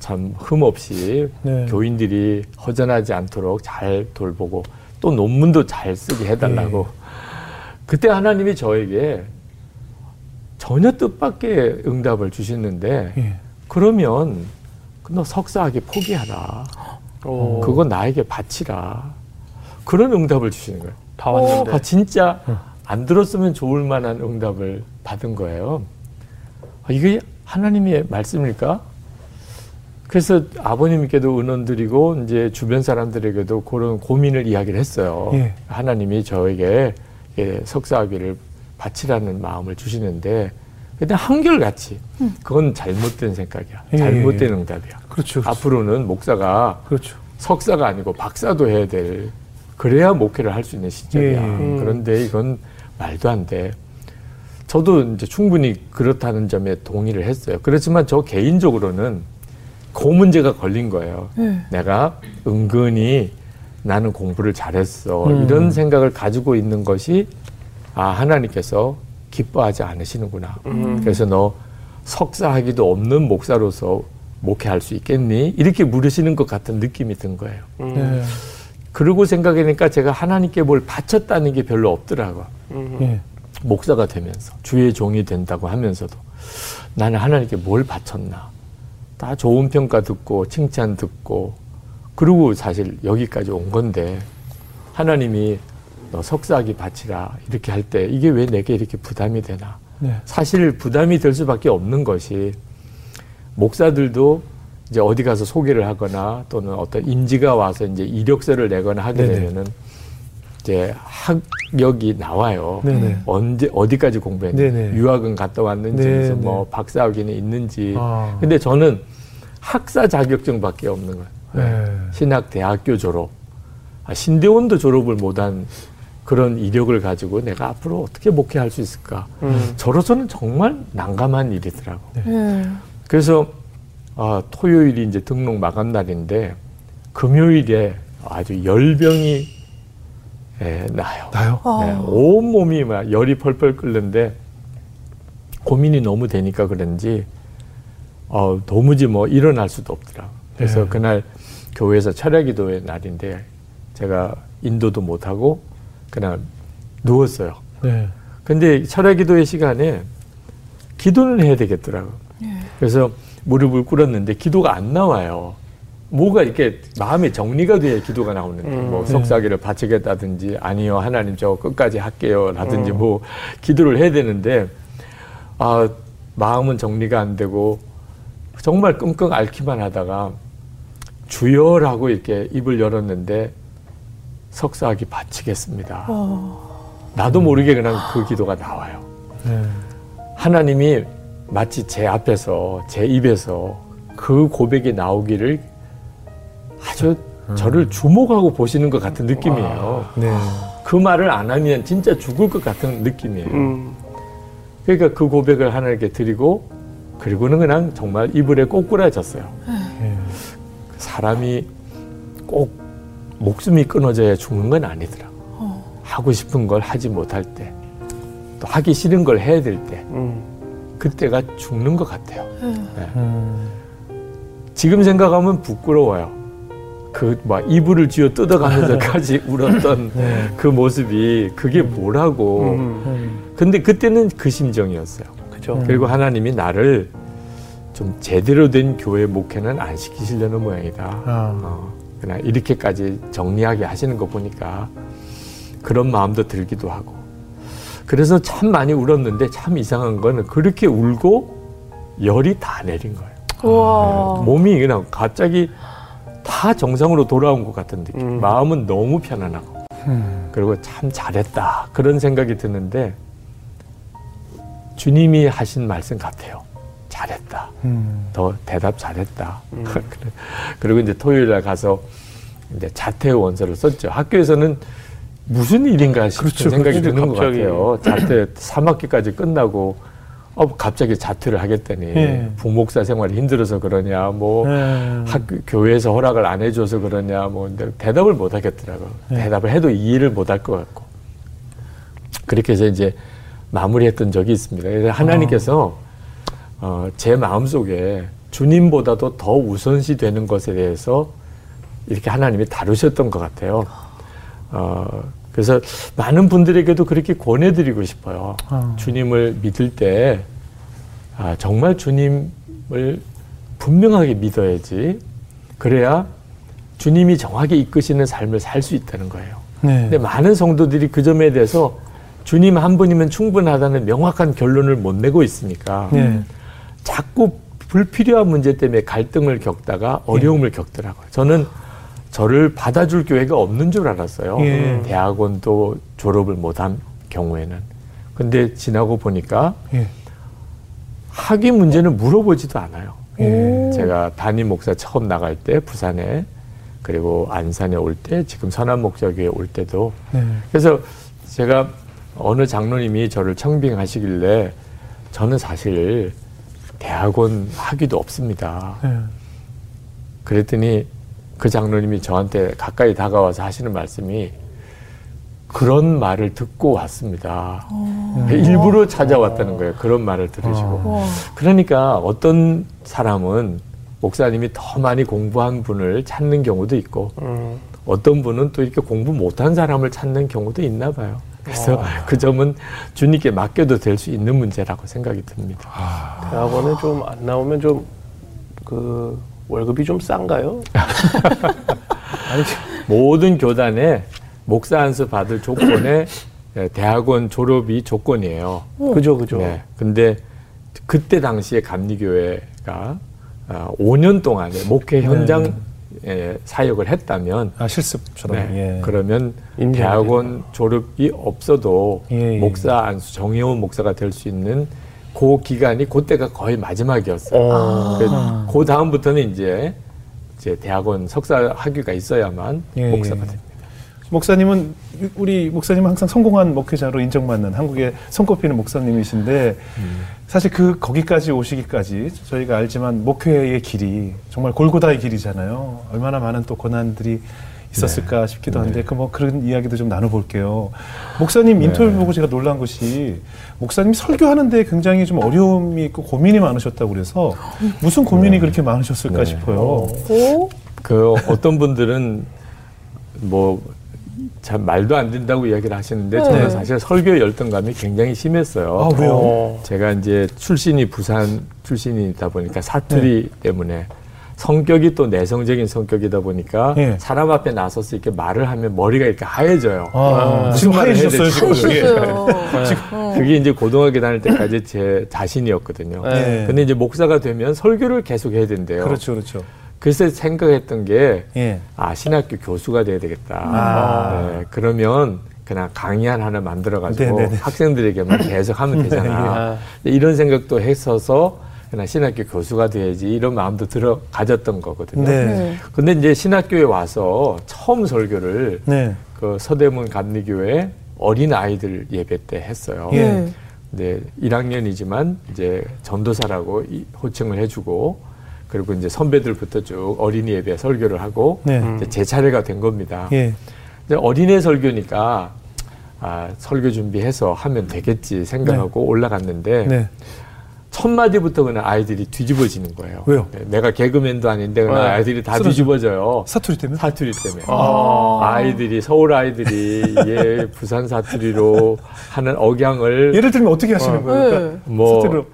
S4: 참 흠 없이
S1: 네.
S4: 교인들이 허전하지 않도록 잘 돌보고 또 논문도 잘 쓰게 해달라고.
S1: 예.
S4: 그때 하나님이 저에게 전혀 뜻밖의 응답을 주시는데
S1: 예.
S4: 그러면 너 석사하기 포기하라.
S3: 오.
S4: 그거 나에게 바치라. 그런 응답을 주시는 거예요.
S3: 다 왔는데.
S4: 아, 진짜 안 들었으면 좋을 만한 응답을 받은 거예요. 아, 이게 하나님의 말씀일까? 그래서 아버님께도 은원 드리고 이제 주변 사람들에게도 그런 고민을 이야기를 했어요.
S1: 예.
S4: 하나님이 저에게 예, 석사학위를 바치라는 마음을 주시는데 근데 한결같이 그건 잘못된 생각이야.
S1: 예,
S4: 잘못된
S1: 예.
S4: 응답이야.
S1: 그렇죠. 그렇죠.
S4: 앞으로는 목사가
S1: 그렇죠.
S4: 석사가 아니고 박사도 해야 될 그래야 목회를 할 수 있는 시점이야.
S1: 예, 예.
S3: 음.
S4: 그런데 이건 말도 안 돼. 저도 이제 충분히 그렇다는 점에 동의를 했어요. 그렇지만 저 개인적으로는 그 문제가 걸린 거예요.
S2: 예.
S4: 내가 은근히 나는 공부를 잘했어.
S1: 음.
S4: 이런 생각을 가지고 있는 것이 아, 하나님께서 기뻐하지 않으시는구나.
S3: 음.
S4: 그래서 너 석사하기도 없는 목사로서 목회할 수 있겠니? 이렇게 물으시는 것 같은 느낌이 든 거예요.
S3: 음.
S1: 예.
S4: 그러고 생각하니까 제가 하나님께 뭘 바쳤다는 게 별로 없더라고요.
S3: 음.
S1: 예.
S4: 목사가 되면서 주의 종이 된다고 하면서도 나는 하나님께 뭘 바쳤나 다 좋은 평가 듣고 칭찬 듣고 그리고 사실 여기까지 온 건데 하나님이 너 석사하기 바치라 이렇게 할 때 이게 왜 내게 이렇게 부담이 되나
S1: 네.
S4: 사실 부담이 될 수밖에 없는 것이 목사들도 이제 어디 가서 소개를 하거나 또는 어떤 인지가 와서 이제 이력서를 내거나 하게
S1: 네네.
S4: 되면은 이제 학력이 나와요.
S1: 네네.
S4: 언제 어디까지 공부했는지
S1: 네네.
S4: 유학은 갔다 왔는지 뭐 박사학위는 있는지.
S1: 아.
S4: 근데 저는 학사 자격증밖에 없는 거예요.
S1: 네.
S4: 신학 대학교 졸업. 아, 신대원도 졸업을 못한 그런 이력을 가지고 내가 앞으로 어떻게 목회할 수 있을까?
S3: 음.
S4: 저로서는 정말 난감한 일이더라고.
S2: 예.
S4: 그래서 아, 토요일이 이제 등록 마감 날인데 금요일에 아주 열병이 예, 나요.
S1: 나요?
S2: 아.
S4: 네, 온 몸이 막 열이 펄펄 끓는데 고민이 너무 되니까 그런지 어, 도무지 뭐 일어날 수도 없더라고. 그래서
S1: 네.
S4: 그날 교회에서 철야 기도의 날인데 제가 인도도 못 하고 그냥 누웠어요.
S1: 네.
S4: 근데 철야 기도의 시간에 기도는 해야 되겠더라고요. 그래서 무릎을 꿇었는데 기도가 안 나와요. 뭐가 이렇게 마음에 정리가 돼야 기도가 나오는데
S3: 음.
S4: 뭐 속삭이를 바치겠다든지 아니요 하나님 저 끝까지 할게요라든지
S3: 음.
S4: 뭐 기도를 해야 되는데 아 마음은 정리가 안 되고 정말 끙끙 앓기만 하다가 주여라고 이렇게 입을 열었는데 석사하기 바치겠습니다. 나도 모르게 그냥 그 기도가 나와요.
S1: 네.
S4: 하나님이 마치 제 앞에서 제 입에서 그 고백이 나오기를 아주 저를 주목하고 보시는 것 같은 느낌이에요.
S1: 네.
S4: 그 말을 안 하면 진짜 죽을 것 같은 느낌이에요.
S3: 음.
S4: 그러니까 그 고백을 하나님께 드리고 그리고는 그냥 정말 이불에 꼬꾸라졌어요.
S1: 네.
S4: 사람이 꼭 목숨이 끊어져야 죽는 건 아니더라. 하고 싶은 걸 하지 못할 때, 또 하기 싫은 걸 해야 될 때,
S3: 음.
S4: 그때가 죽는 것 같아요.
S1: 음.
S4: 지금 생각하면 부끄러워요. 그 막 이불을 쥐어 뜯어가면서까지 울었던
S1: 네.
S4: 그 모습이 그게 뭐라고.
S3: 음.
S1: 음.
S4: 근데 그때는 그 심정이었어요.
S3: 그죠.
S1: 음.
S4: 그리고 하나님이 나를 좀 제대로 된 교회 목회는 안 시키시려는 모양이다.
S1: 아.
S4: 어, 그냥 이렇게까지 정리하게 하시는 거 보니까 그런 마음도 들기도 하고. 그래서 참 많이 울었는데 참 이상한 거는 그렇게 울고 열이 다 내린 거예요.
S2: 우와.
S4: 네, 몸이 그냥 갑자기 다 정상으로 돌아온 것 같은 느낌.
S3: 음.
S4: 마음은 너무 편안하고.
S1: 음.
S4: 그리고 참 잘했다. 그런 생각이 드는데 주님이 하신 말씀 같아요. 잘했다.
S1: 음.
S4: 더 대답 잘했다.
S3: 음.
S4: 그리고 이제 토요일 날 가서 이제 자퇴 원서를 썼죠. 학교에서는 무슨 일인가 싶은
S1: 그렇죠.
S4: 생각이
S3: 그렇죠.
S4: 드는 것
S3: 갑자기.
S4: 같아요. 자퇴 3학기까지 끝나고 어, 갑자기 자퇴를 하겠다니
S1: 예.
S4: 부목사 생활이 힘들어서 그러냐 뭐
S1: 네.
S4: 학교 교회에서 허락을 안 해줘서 그러냐 뭐 대답을 못 하겠더라고. 요
S1: 네.
S4: 대답을 해도 이해를 못 할 것 같고 그렇게 해서 이제 마무리했던 적이 있습니다. 그래서 하나님께서 어, 제 마음 속에 주님보다도 더 우선시 되는 것에 대해서 이렇게 하나님이 다루셨던 것 같아요. 어, 그래서 많은 분들에게도 그렇게 권해드리고 싶어요.
S1: 아.
S4: 주님을 믿을 때 아, 정말 주님을 분명하게 믿어야지. 그래야 주님이 정확히 이끄시는 삶을 살 수 있다는 거예요.
S1: 네.
S4: 근데 많은 성도들이 그 점에 대해서 주님 한 분이면 충분하다는 명확한 결론을 못 내고 있으니까
S1: 네.
S4: 자꾸 불필요한 문제 때문에 갈등을 겪다가 어려움을 겪더라고요. 저는 저를 받아줄 교회가 없는 줄 알았어요.
S1: 예.
S4: 대학원도 졸업을 못한 경우에는. 근데 지나고 보니까
S1: 예.
S4: 학위 문제는 물어보지도 않아요.
S1: 예.
S4: 제가 담임 목사 처음 나갈 때 부산에 그리고 안산에 올 때 지금 선한 목자교회 올 때도
S1: 네.
S4: 그래서 제가 어느 장로님이 저를 청빙하시길래 저는 사실 대학원 학위도 없습니다.
S1: 네.
S4: 그랬더니 그 장로님이 저한테 가까이 다가와서 하시는 말씀이 그런 말을 듣고 왔습니다. 일부러 찾아왔다는 거예요. 그런 말을 들으시고.
S2: 와.
S4: 그러니까 어떤 사람은 목사님이 더 많이 공부한 분을 찾는 경우도 있고
S3: 음.
S4: 어떤 분은 또 이렇게 공부 못한 사람을 찾는 경우도 있나 봐요. 그래서
S3: 아.
S4: 그 점은 주님께 맡겨도 될 수 있는 문제라고 생각이 듭니다.
S3: 대학원에 좀 안 나오면 좀 그 월급이 좀 싼가요?
S1: 아니,
S4: 모든 교단에 목사 안수 받을 조건에 예, 대학원 졸업이 조건이에요.
S3: 그죠, 그죠.
S4: 네. 근데 그때 당시에 감리교회가 아, 5년 동안에 목회 현장 에 사역을 했다면
S1: 아, 실습처럼.
S4: 네,
S1: 예.
S4: 그러면 대학원 졸업이 없어도
S1: 예, 예.
S4: 목사 안수 정혜원 목사가 될 수 있는 그 기간이 그때가 거의 마지막이었어요.
S3: 어.
S1: 아.
S4: 그 다음부터는 이제 이제 대학원 석사 학위가 있어야만
S1: 예,
S4: 목사가
S1: 예.
S4: 됩니다.
S1: 목사님은 우리 목사님은 항상 성공한 목회자로 인정받는 한국의 손꼽히는 목사님이신데 사실 그 거기까지 오시기까지 저희가 알지만 목회의 길이 정말 골고다의 길이잖아요. 얼마나 많은 또 고난들이 있었을까 싶기도 한데 그뭐 그런 이야기도 좀 나눠볼게요. 목사님 인터뷰 보고 제가 놀란 것이 목사님이 설교하는데 굉장히 좀 어려움이 있고 고민이 많으셨다고 그래서 무슨 고민이 그렇게 많으셨을까
S4: 네.
S1: 싶어요.
S2: 오?
S4: 그 어떤 분들은 뭐 참 말도 안 된다고 이야기를 하시는데
S2: 네.
S4: 저는 사실 설교 열등감이 굉장히 심했어요.
S1: 아, 왜요?
S3: 어.
S4: 제가 이제 출신이 부산 출신이다 보니까 사투리
S1: 네.
S4: 때문에 성격이 또 내성적인 성격이다 보니까
S1: 예.
S4: 사람 앞에 나서서 이렇게 말을 하면 머리가 이렇게 하얘져요.
S1: 아,
S4: 무슨 해야
S1: 하얘지셨어요,
S4: 될지
S1: 지금.
S2: 하셨어요.
S1: 예.
S4: 그게 이제 고등학교 다닐 때까지 제 자신이었거든요.
S3: 네.
S4: 근데 이제 목사가 되면 설교를 계속 해야 된대요.
S1: 그렇죠, 그렇죠.
S4: 그래서 생각했던 게
S1: 예.
S4: 아, 신학교 교수가 돼야 되겠다.
S1: 아.
S4: 네, 그러면 그냥 강의한 하나 만들어가지고
S1: 네네네.
S4: 학생들에게만 계속 하면 되잖아.
S3: 아.
S4: 이런 생각도 했어서 그냥 신학교 교수가 돼야지 이런 마음도 들어 가졌던 거거든요.
S1: 네.
S2: 네.
S4: 근데 이제 신학교에 와서 처음 설교를
S1: 네.
S4: 그 서대문 감리교회 어린 아이들 예배 때 했어요.
S1: 예.
S2: 네.
S4: 네, 1학년이지만 이제 전도사라고 이- 호칭을 해주고 그리고 이제 선배들부터 쭉 어린이 예배 설교를 하고
S1: 네.
S4: 이제 제 차례가 된 겁니다.
S1: 예.
S4: 이제 어린애 설교니까 아, 설교 준비해서 하면 되겠지 생각하고 올라갔는데
S1: 네.
S4: 첫 마디부터 그냥 아이들이 뒤집어지는 거예요.
S1: 왜요?
S4: 네, 내가 개그맨도 아닌데 그냥
S3: 네.
S4: 아이들이 다
S1: 쓰러져.
S4: 뒤집어져요.
S1: 사투리 때문에?
S4: 사투리 때문에.
S3: 아.
S4: 아이들이 서울 아이들이 예 부산 사투리로 하는 억양을
S1: 예를 들면 어떻게 하시는
S4: 어.
S1: 거예요?
S2: 네.
S1: 그러니까
S4: 뭐
S1: 사투리로.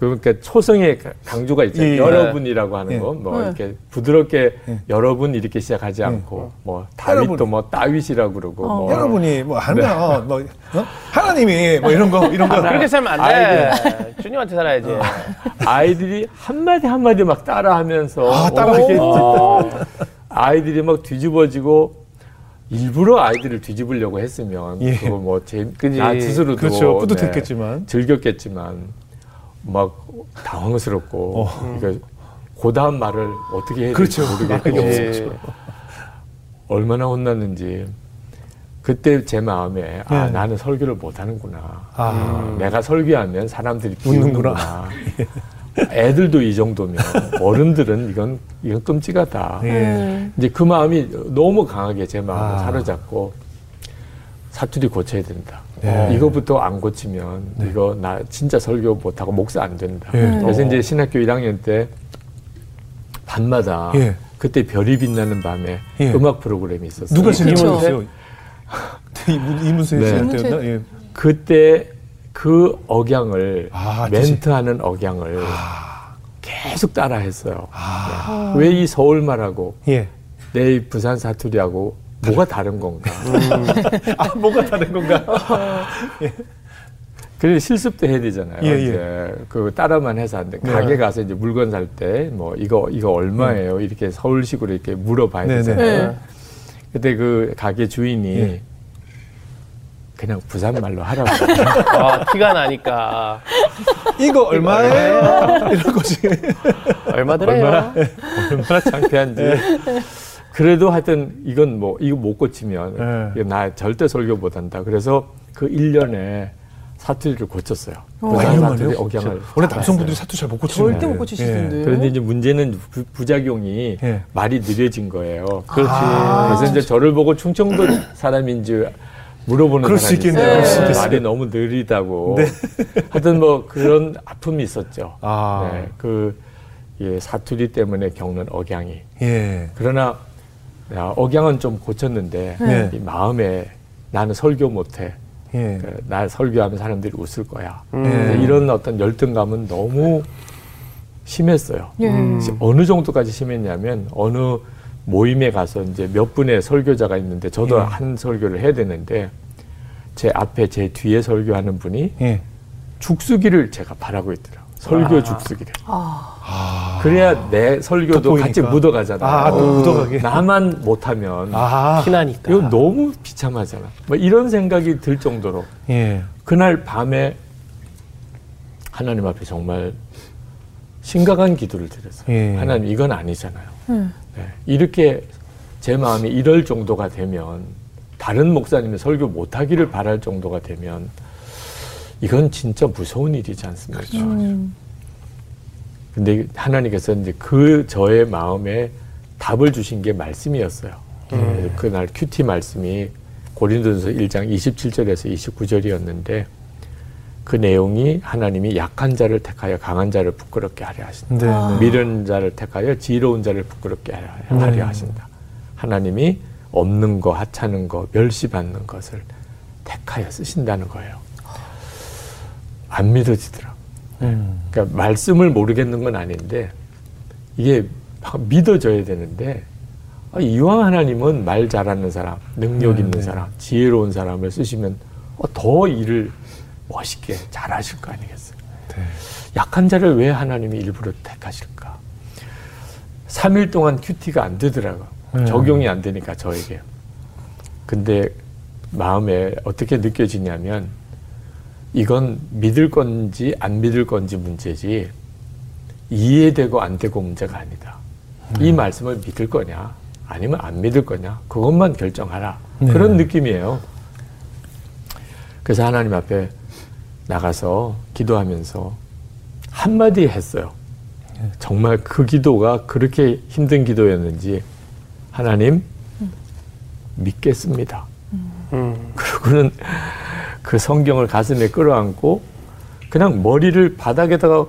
S4: 그러니까 초성의 강조가 있잖아요.
S1: 예, 예.
S4: 여러분이라고 하는
S1: 예.
S4: 건뭐
S2: 네.
S4: 이렇게 부드럽게
S1: 예.
S4: 여러분 이렇게 시작하지 않고 뭐 다윗도
S1: 여러분.
S4: 뭐 다윗이라고 그러고
S2: 어.
S4: 뭐
S1: 여러분이 뭐 하면 뭐 어? 하나님이 뭐 이런 거 이런 거
S3: 그렇게 살면 안 돼. 주님한테 살아야지.
S4: 아이들이 한 마디 한 마디 막 따라하면서
S1: 아, 따라하게.
S4: 어, 아이들이 막 뒤집어지고 일부러 아이들을 뒤집으려고 했으면
S1: 예.
S4: 그거 뭐 제. 나 스스로도
S1: 그렇죠.
S4: 네,
S1: 뿌듯했겠지만.
S4: 즐겼겠지만 막 당황스럽고
S1: 어.
S4: 그러니까 그 다음 말을 어떻게 해야
S1: 그렇죠.
S4: 될지 모르겠고
S3: 없었죠.
S4: 얼마나 혼났는지 그때 제 마음에 아
S1: 네.
S4: 나는 설교를 못하는구나
S1: 아.
S4: 내가 설교하면 사람들이
S1: 웃는구나.
S4: 애들도 이 정도면 어른들은 이건 이건 끔찍하다
S1: 예.
S2: 네.
S4: 이제 그 마음이 너무 강하게 제 마음을
S1: 아.
S4: 사로잡고 사투리 고쳐야 된다.
S1: 네.
S4: 이거부터 안 고치면 이거 나 진짜 설교 못하고 목사 안 된다.
S1: 예.
S4: 그래서
S3: 어.
S4: 이제 신학교 1학년 때 밤마다
S1: 예.
S4: 그때 별이 빛나는 밤에
S1: 예.
S4: 음악 프로그램이 있었어요.
S1: 누가? 이문 이문세 씨
S4: 네.
S1: 할 때였나? 예.
S4: 그때 그 억양을
S1: 아.
S4: 멘트하는 억양을
S1: 아.
S4: 계속 따라했어요.
S1: 아.
S4: 왜이 서울말하고
S1: 예.
S4: 내이 부산 사투리하고 뭐가 다른 건가?
S1: 아, 뭐가 다른 건가?
S4: 그래 실습 도 해야 되잖아요.
S1: 예, 예.
S4: 이제 그 따라만 해서 안 돼.
S1: 네.
S4: 가게 가서 이제 물건 살 때 뭐 이거 이거 얼마예요? 이렇게 서울식으로 이렇게 물어봐야
S1: 네, 네.
S4: 되잖아요.
S2: 네.
S4: 그때 그 가게 주인이
S1: 예.
S4: 그냥 부산 말로 하라고.
S3: 아, 티가 나니까.
S1: 이거 얼마예요? 이런 거지.
S3: 얼마 들어요?
S4: 얼마나 얼마나 창피한지. 그래도 하여튼 이건 뭐 이거 못 고치면
S1: 네.
S4: 나 절대 설교 못 한다. 그래서 그 1년에 사투리를 고쳤어요.
S1: 아,
S4: 부산
S1: 이런
S4: 사투리
S1: 말이요?
S4: 억양을.
S1: 원래
S4: 다
S1: 남성분들이. 사투 잘못 고치는
S2: 절대 못. 고치실
S1: 예.
S4: 그런데 이제 문제는 부, 부작용이
S1: 예.
S4: 말이 느려진 거예요.
S3: 그렇지.
S1: 아.
S4: 그래서 이제 저를 보고 충청도 사람인지 물어보는
S1: 그럴 수
S4: 사람이
S1: 있겠네요.
S4: 있어요.
S2: 그럴 수
S1: 있겠어요.
S4: 말이 너무 느리다고.
S1: 네.
S4: 하여튼 뭐 그런 아픔이 있었죠.
S1: 아.
S4: 네, 그 예, 사투리 때문에 겪는 억양이.
S1: 예.
S4: 그러나 야, 억양은 좀 고쳤는데
S1: 네.
S4: 이 마음에 나는 설교 못해.
S1: 예.
S4: 그, 나 설교하면 사람들이 웃을 거야.
S3: 음.
S1: 예.
S4: 이런 어떤 열등감은 너무 심했어요.
S2: 예.
S1: 음.
S4: 어느 정도까지 심했냐면 어느 모임에 가서 이제 몇 분의 설교자가 있는데 저도
S1: 예.
S4: 한 설교를 해야 되는데 제 앞에 제 뒤에 설교하는 분이
S1: 예.
S4: 죽수기를 제가 바라고 있더라고요. 설교
S3: 아.
S4: 죽수기를.
S2: 아,
S4: 그래야 내 설교도
S1: 돋보이니까.
S4: 같이 묻어가잖아요.
S1: 아, 또 묻어가게.
S4: 나만 못하면
S1: 아.
S3: 티나니까.
S4: 이거 너무 비참하잖아. 뭐 이런 생각이 들 정도로
S1: 예.
S4: 그날 밤에 하나님 앞에 정말 심각한 기도를 드렸어요.
S1: 예.
S4: 하나님 이건 아니잖아요.
S2: 음.
S4: 네. 이렇게 제 마음이 이럴 정도가 되면 다른 목사님이 설교 못하기를 바랄 정도가 되면 이건 진짜 무서운 일이지 않습니까?
S2: 음.
S4: 근데 하나님께서 이제 그 저의 마음에 답을 주신 게 말씀이었어요. 그래서 그날 큐티 말씀이 고린도전서 1장 27절에서 29절이었는데 그 내용이 하나님이 약한 자를 택하여 강한 자를 부끄럽게 하려 하신다.
S1: 네.
S2: 아.
S1: 네.
S4: 미련한 자를 택하여 지혜로운 자를 부끄럽게 하려
S1: 네.
S4: 하신다. 하나님이 없는 거, 하찮은 거, 멸시받는 것을 택하여 쓰신다는 거예요. 안 믿어지더라고.
S1: 음.
S4: 그러니까 말씀을 모르겠는 건 아닌데 이게 막 믿어져야 되는데 아, 이왕 하나님은 말 잘하는 사람, 능력
S1: 네,
S4: 있는
S1: 네.
S4: 사람, 지혜로운 사람을 쓰시면 어, 더 일을 멋있게 잘하실 거 아니겠어요?
S1: 네.
S4: 약한 자를 왜 하나님이 일부러 택하실까? 3일 동안 큐티가 안 되더라고.
S1: 네.
S4: 적용이 안 되니까 저에게. 근데 마음에 어떻게 느껴지냐면 이건 믿을 건지 안 믿을 건지 문제지 이해되고 안 되고 문제가 아니다.
S1: 네.
S4: 이 말씀을 믿을 거냐 아니면 안 믿을 거냐 그것만 결정하라.
S1: 네.
S4: 그런 느낌이에요. 그래서 하나님 앞에 나가서 기도하면서 한마디 했어요. 정말 그 기도가 그렇게 힘든 기도였는지 하나님 믿겠습니다.
S3: 음.
S4: 그러고는 그 성경을 가슴에 끌어안고 그냥 머리를 바닥에다가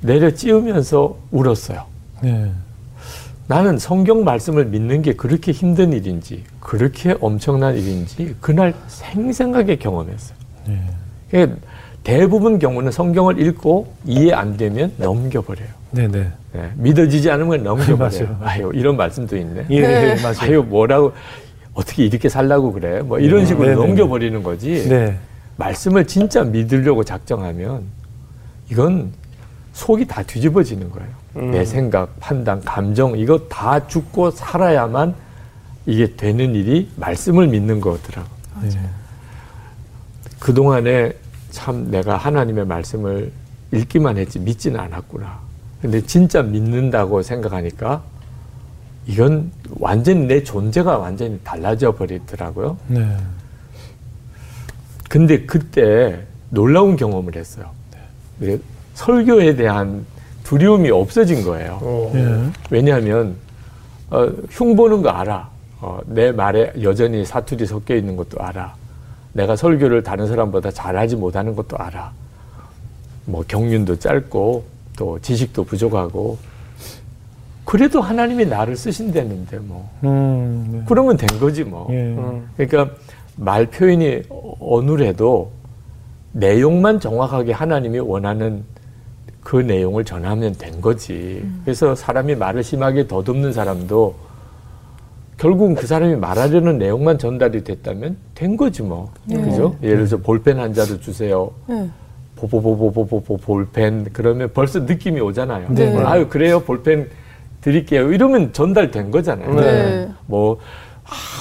S4: 내려 찌우면서 울었어요.
S1: 네.
S4: 나는 성경 말씀을 믿는 게 그렇게 힘든 일인지 그렇게 엄청난 일인지 그날 생생하게 경험했어요.
S1: 네.
S4: 그러니까 대부분 경우는 성경을 읽고 이해 안 되면 넘겨버려요.
S1: 네. 네.
S4: 네, 믿어지지 않으면 넘겨버려요. 아유 이런 말씀도 있네.
S1: 예,
S2: 네.
S1: 예, 맞아요.
S4: 아유 뭐라고 어떻게 이렇게 살라고 그래? 뭐 이런 식으로
S1: 네, 네, 네.
S4: 넘겨버리는 거지.
S1: 네.
S4: 말씀을 진짜 믿으려고 작정하면 이건 속이 다 뒤집어지는 거예요.
S3: 음.
S4: 내 생각, 판단, 감정 이거 다 죽고 살아야만 이게 되는 일이 말씀을 믿는 거더라고.
S1: 네.
S4: 그 동안에 참 내가 하나님의 말씀을 읽기만 했지 믿지는 않았구나. 근데 진짜 믿는다고 생각하니까 이건 완전히 내 존재가 완전히 달라져 버리더라고요.
S1: 네.
S4: 근데 그때 놀라운 경험을 했어요. 네, 설교에 대한 두려움이 없어진 거예요.
S3: 어.
S1: 예.
S4: 왜냐하면 어, 흉 보는 거 알아. 어, 내 말에 여전히 사투리 섞여 있는 것도 알아. 내가 설교를 다른 사람보다 잘하지 못하는 것도 알아. 뭐 경륜도 짧고 또 지식도 부족하고 그래도 하나님이 나를 쓰신다는데 뭐
S1: 음. 네.
S4: 그러면 된 거지 뭐.
S1: 예.
S3: 음.
S4: 그러니까 말 표현이 어눌해도 내용만 정확하게 하나님이 원하는 그 내용을 전하면 된 거지. 그래서 사람이 말을 심하게 더듬는 사람도 결국은 그 사람이 말하려는 내용만 전달이 됐다면 된 거지 뭐.
S2: 네.
S4: 그죠? 예를 들어서 볼펜 한 자루 주세요.
S2: 네.
S4: 보보보보보보보 볼펜 그러면 벌써 느낌이 오잖아요.
S2: 네.
S4: 아유 그래요 볼펜 드릴게요. 이러면 전달된 거잖아요.
S2: 네.
S4: 뭐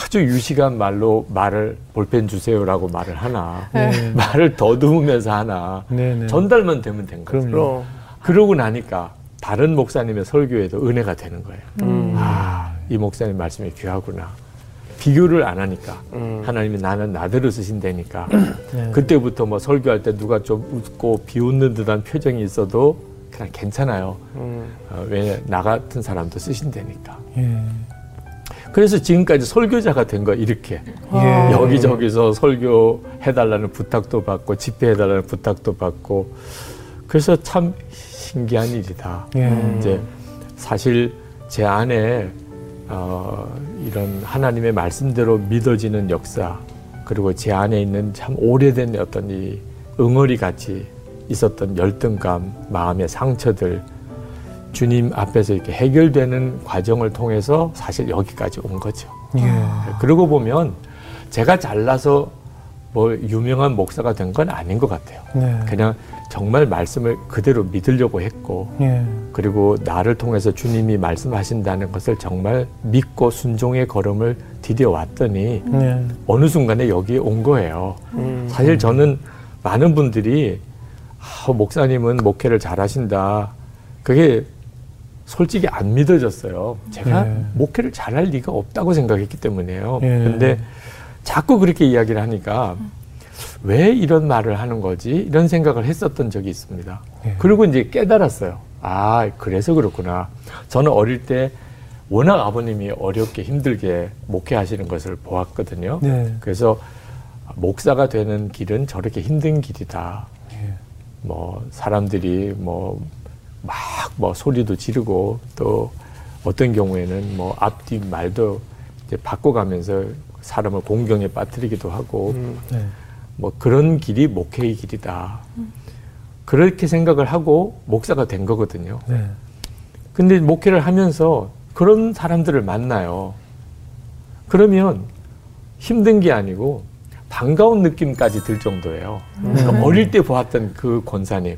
S4: 아주 유식한 말로 말을 볼펜 주세요라고 말을 하나
S1: 네.
S4: 말을 더듬으면서 하나
S1: 네. 네.
S4: 전달만 되면 된 거죠.
S1: 그럼요.
S3: 그럼.
S4: 그러고 나니까 다른 목사님의 설교에도 은혜가 되는 거예요.
S3: 음.
S4: 아, 이 목사님 말씀이 귀하구나. 비교를 안 하니까
S3: 음.
S4: 하나님이 나는 나대로 쓰신다니까
S1: 네.
S4: 그때부터 뭐 설교할 때 누가 좀 웃고 비웃는 듯한 표정이 있어도 그냥 괜찮아요.
S3: 음.
S4: 어, 왜냐 나 같은 사람도 쓰신다니까.
S1: 예.
S4: 그래서 지금까지 설교자가 된거 이렇게
S1: 예.
S4: 여기저기서 설교 해달라는 부탁도 받고 집회해달라는 부탁도 받고 그래서 참 신기한 일이다.
S1: 예.
S4: 이제 사실 제 안에 어, 이런 하나님의 말씀대로 믿어지는 역사 그리고 제 안에 있는 참 오래된 어떤 이 응어리 같이 있었던 열등감, 마음의 상처들 주님 앞에서 이렇게 해결되는 과정을 통해서 사실 여기까지 온 거죠.
S1: 예.
S4: 그러고 보면 제가 잘나서 뭐 유명한 목사가 된 건 아닌 것 같아요.
S1: 네.
S4: 그냥 정말 말씀을 그대로 믿으려고 했고
S1: 예.
S4: 그리고 나를 통해서 주님이 말씀하신다는 것을 정말 믿고 순종의 걸음을 디뎌 왔더니
S1: 네.
S4: 어느 순간에 여기에 온 거예요.
S3: 음.
S4: 사실 저는 많은 분들이 아, 목사님은 목회를 잘하신다. 그게 솔직히 안 믿어졌어요. 제가
S1: 네.
S4: 목회를 잘할 리가 없다고 생각했기 때문에요.
S1: 예.
S4: 근데 자꾸 그렇게 이야기를 하니까 왜 이런 말을 하는 거지? 이런 생각을 했었던 적이 있습니다.
S1: 예.
S4: 그리고 이제 깨달았어요. 아, 그래서 그렇구나. 저는 어릴 때 워낙 아버님이 어렵게 힘들게 목회하시는 것을 보았거든요.
S1: 네.
S4: 그래서 목사가 되는 길은 저렇게 힘든 길이다.
S1: 예.
S4: 뭐 사람들이 뭐 막 뭐 소리도 지르고 또 어떤 경우에는 뭐 앞뒤 말도 이제 바꿔가면서 사람을 공경에 빠뜨리기도 하고
S3: 음.
S1: 네.
S4: 뭐 그런 길이 목회의 길이다. 그렇게 생각을 하고 목사가 된 거거든요.
S1: 네.
S4: 근데 목회를 하면서 그런 사람들을 만나요. 그러면 힘든 게 아니고 반가운 느낌까지 들 정도예요. 그러니까 어릴 때 보았던 그 권사님,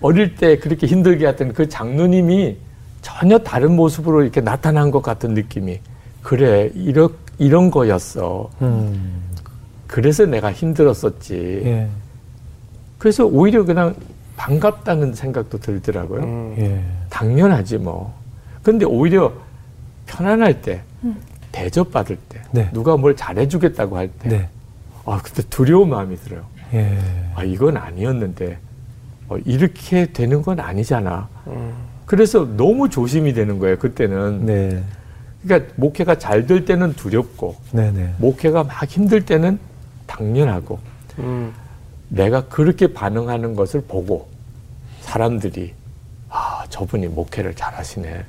S4: 어릴 때 그렇게 힘들게 했던 그 장로님이 전혀 다른 모습으로 이렇게 나타난 것 같은 느낌이 그래 이런 이런 거였어.
S1: 음.
S4: 그래서 내가 힘들었었지.
S1: 예.
S4: 그래서 오히려 그냥 반갑다는 생각도 들더라고요.
S3: 음.
S1: 예.
S4: 당연하지 뭐. 근데 오히려 편안할 때, 대접받을 때,
S1: 네.
S4: 누가 뭘 잘해주겠다고 할 때,
S1: 네.
S4: 아 그때 두려운 마음이 들어요.
S1: 예.
S4: 아 이건 아니었는데 어, 이렇게 되는 건 아니잖아.
S3: 음.
S4: 그래서 너무 조심이 되는 거예요. 그때는.
S1: 네.
S4: 그러니까 목회가 잘 될 때는 두렵고,
S1: 네. 네.
S4: 목회가 막 힘들 때는 당연하고,
S3: 음.
S4: 내가 그렇게 반응하는 것을 보고 사람들이 아 저분이 목회를 잘하시네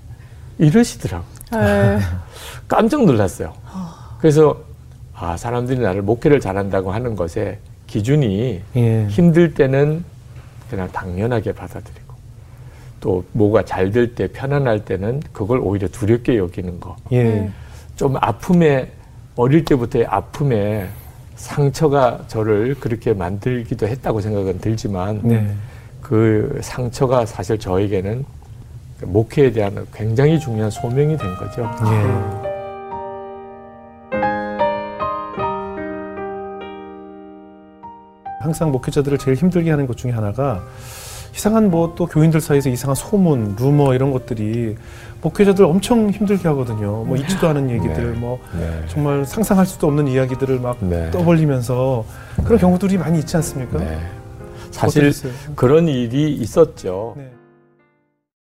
S4: 이러시더라고.
S2: 네.
S4: 깜짝 놀랐어요. 그래서 아 사람들이 나를 목회를 잘한다고 하는 것에 기준이
S1: 예.
S4: 힘들 때는 그냥 당연하게 받아들이고 또 뭐가 잘 될 때 편안할 때는 그걸 오히려 두렵게 여기는 거.
S1: 예.
S4: 좀 아픔에 어릴 때부터의 아픔에 상처가 저를 그렇게 만들기도 했다고 생각은 들지만
S1: 네.
S4: 그 상처가 사실 저에게는 목회에 대한 굉장히 중요한 소명이 된 거죠.
S1: 예. 항상 목회자들을 제일 힘들게 하는 것 중에 하나가 이상한 뭐 또 교인들 사이에서 이상한 소문, 루머 이런 것들이 목회자들 엄청 힘들게 하거든요. 뭐 있지도 않은 얘기들,
S4: 네.
S1: 뭐
S4: 네.
S1: 정말 상상할 수도 없는 이야기들을 막
S4: 네.
S1: 떠벌리면서 그런 경우들이 많이 있지 않습니까?
S4: 네. 사실? 그런 일이 있었죠.
S1: 네.